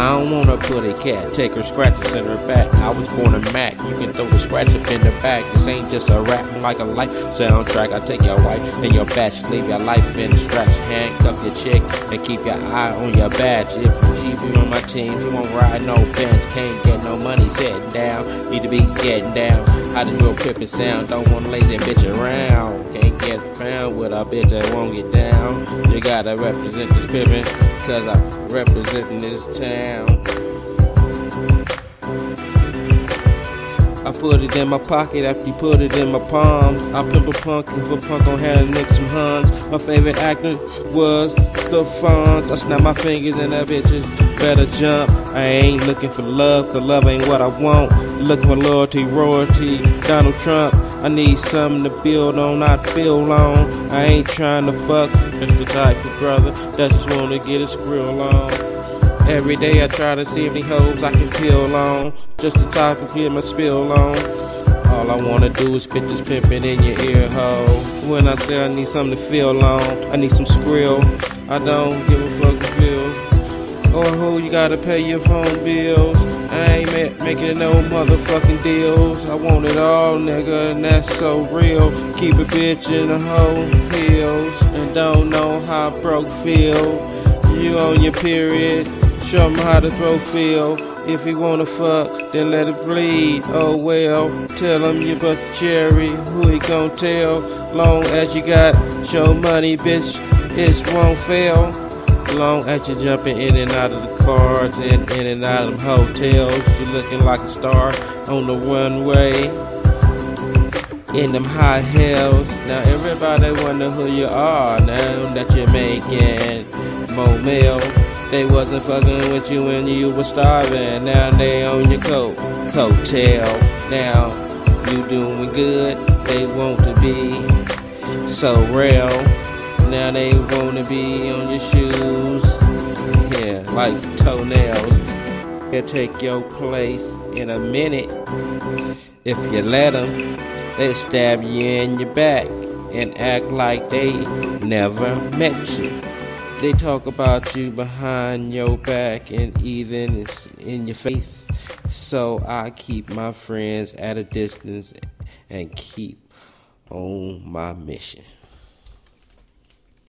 I don't wanna put a cat, take her scratches in her back. I was born a Mac, you can throw the scratch up in the back. This ain't just a rap like a life soundtrack. I take your wife and your batch, leave your life in the scratch. Handcuff your chick and keep your eye on your batch. If she be on my team, she won't ride no bench. Can't get no money sitting down, need to be getting down. How the real pippin' sound, don't wanna lazy bitch around. Found with a bitch that won't get down. You gotta represent this pippin', cause I'm representing this town. I put it in my pocket after you put it in my palms. I pimp a punk if a punk gon' have a nigga some huns. My favorite actor was the Fonz. I snap my fingers and that bitches better jump. I ain't looking for love, cause love ain't what I want. Looking for loyalty, royalty, Donald Trump. I need something to build on, not feel long. I ain't trying to fuck. Just the type of brother that just wanna get a skrill on. Every day I try to see any hoes I can peel on, just the type of get my spill on. All I wanna do is spit this pimpin' in your ear hole. When I say I need something to feel on, I need some skrill. I don't give a fuck if you or who you gotta pay your phone bills. I ain't ma- making no motherfucking deals. I want it all, nigga, and that's so real. Keep a bitch in the whole heels and don't know how broke feel. You on your period. Show him how the throw feel. If he wanna fuck, then let it bleed. Oh well, tell him you bust a cherry. Who he gon' tell? Long as you got show money, bitch, it won't fail. Long as you jumping in and out of the cars and in and out of hotels, you looking like a star on the runway. In them high heels. Now everybody wonder who you are now that you're making more mail. They wasn't fucking with you when you was starving. Now they on your coat, coattail. Now you doing good. They want to be so real. Now they wanna be on your shoes. Yeah, like toenails. They'll take your place in a minute. If you let them, they stab you in your back and act like they never met you. They talk about you behind your back and even in your face. So I keep my friends at a distance and keep on my mission.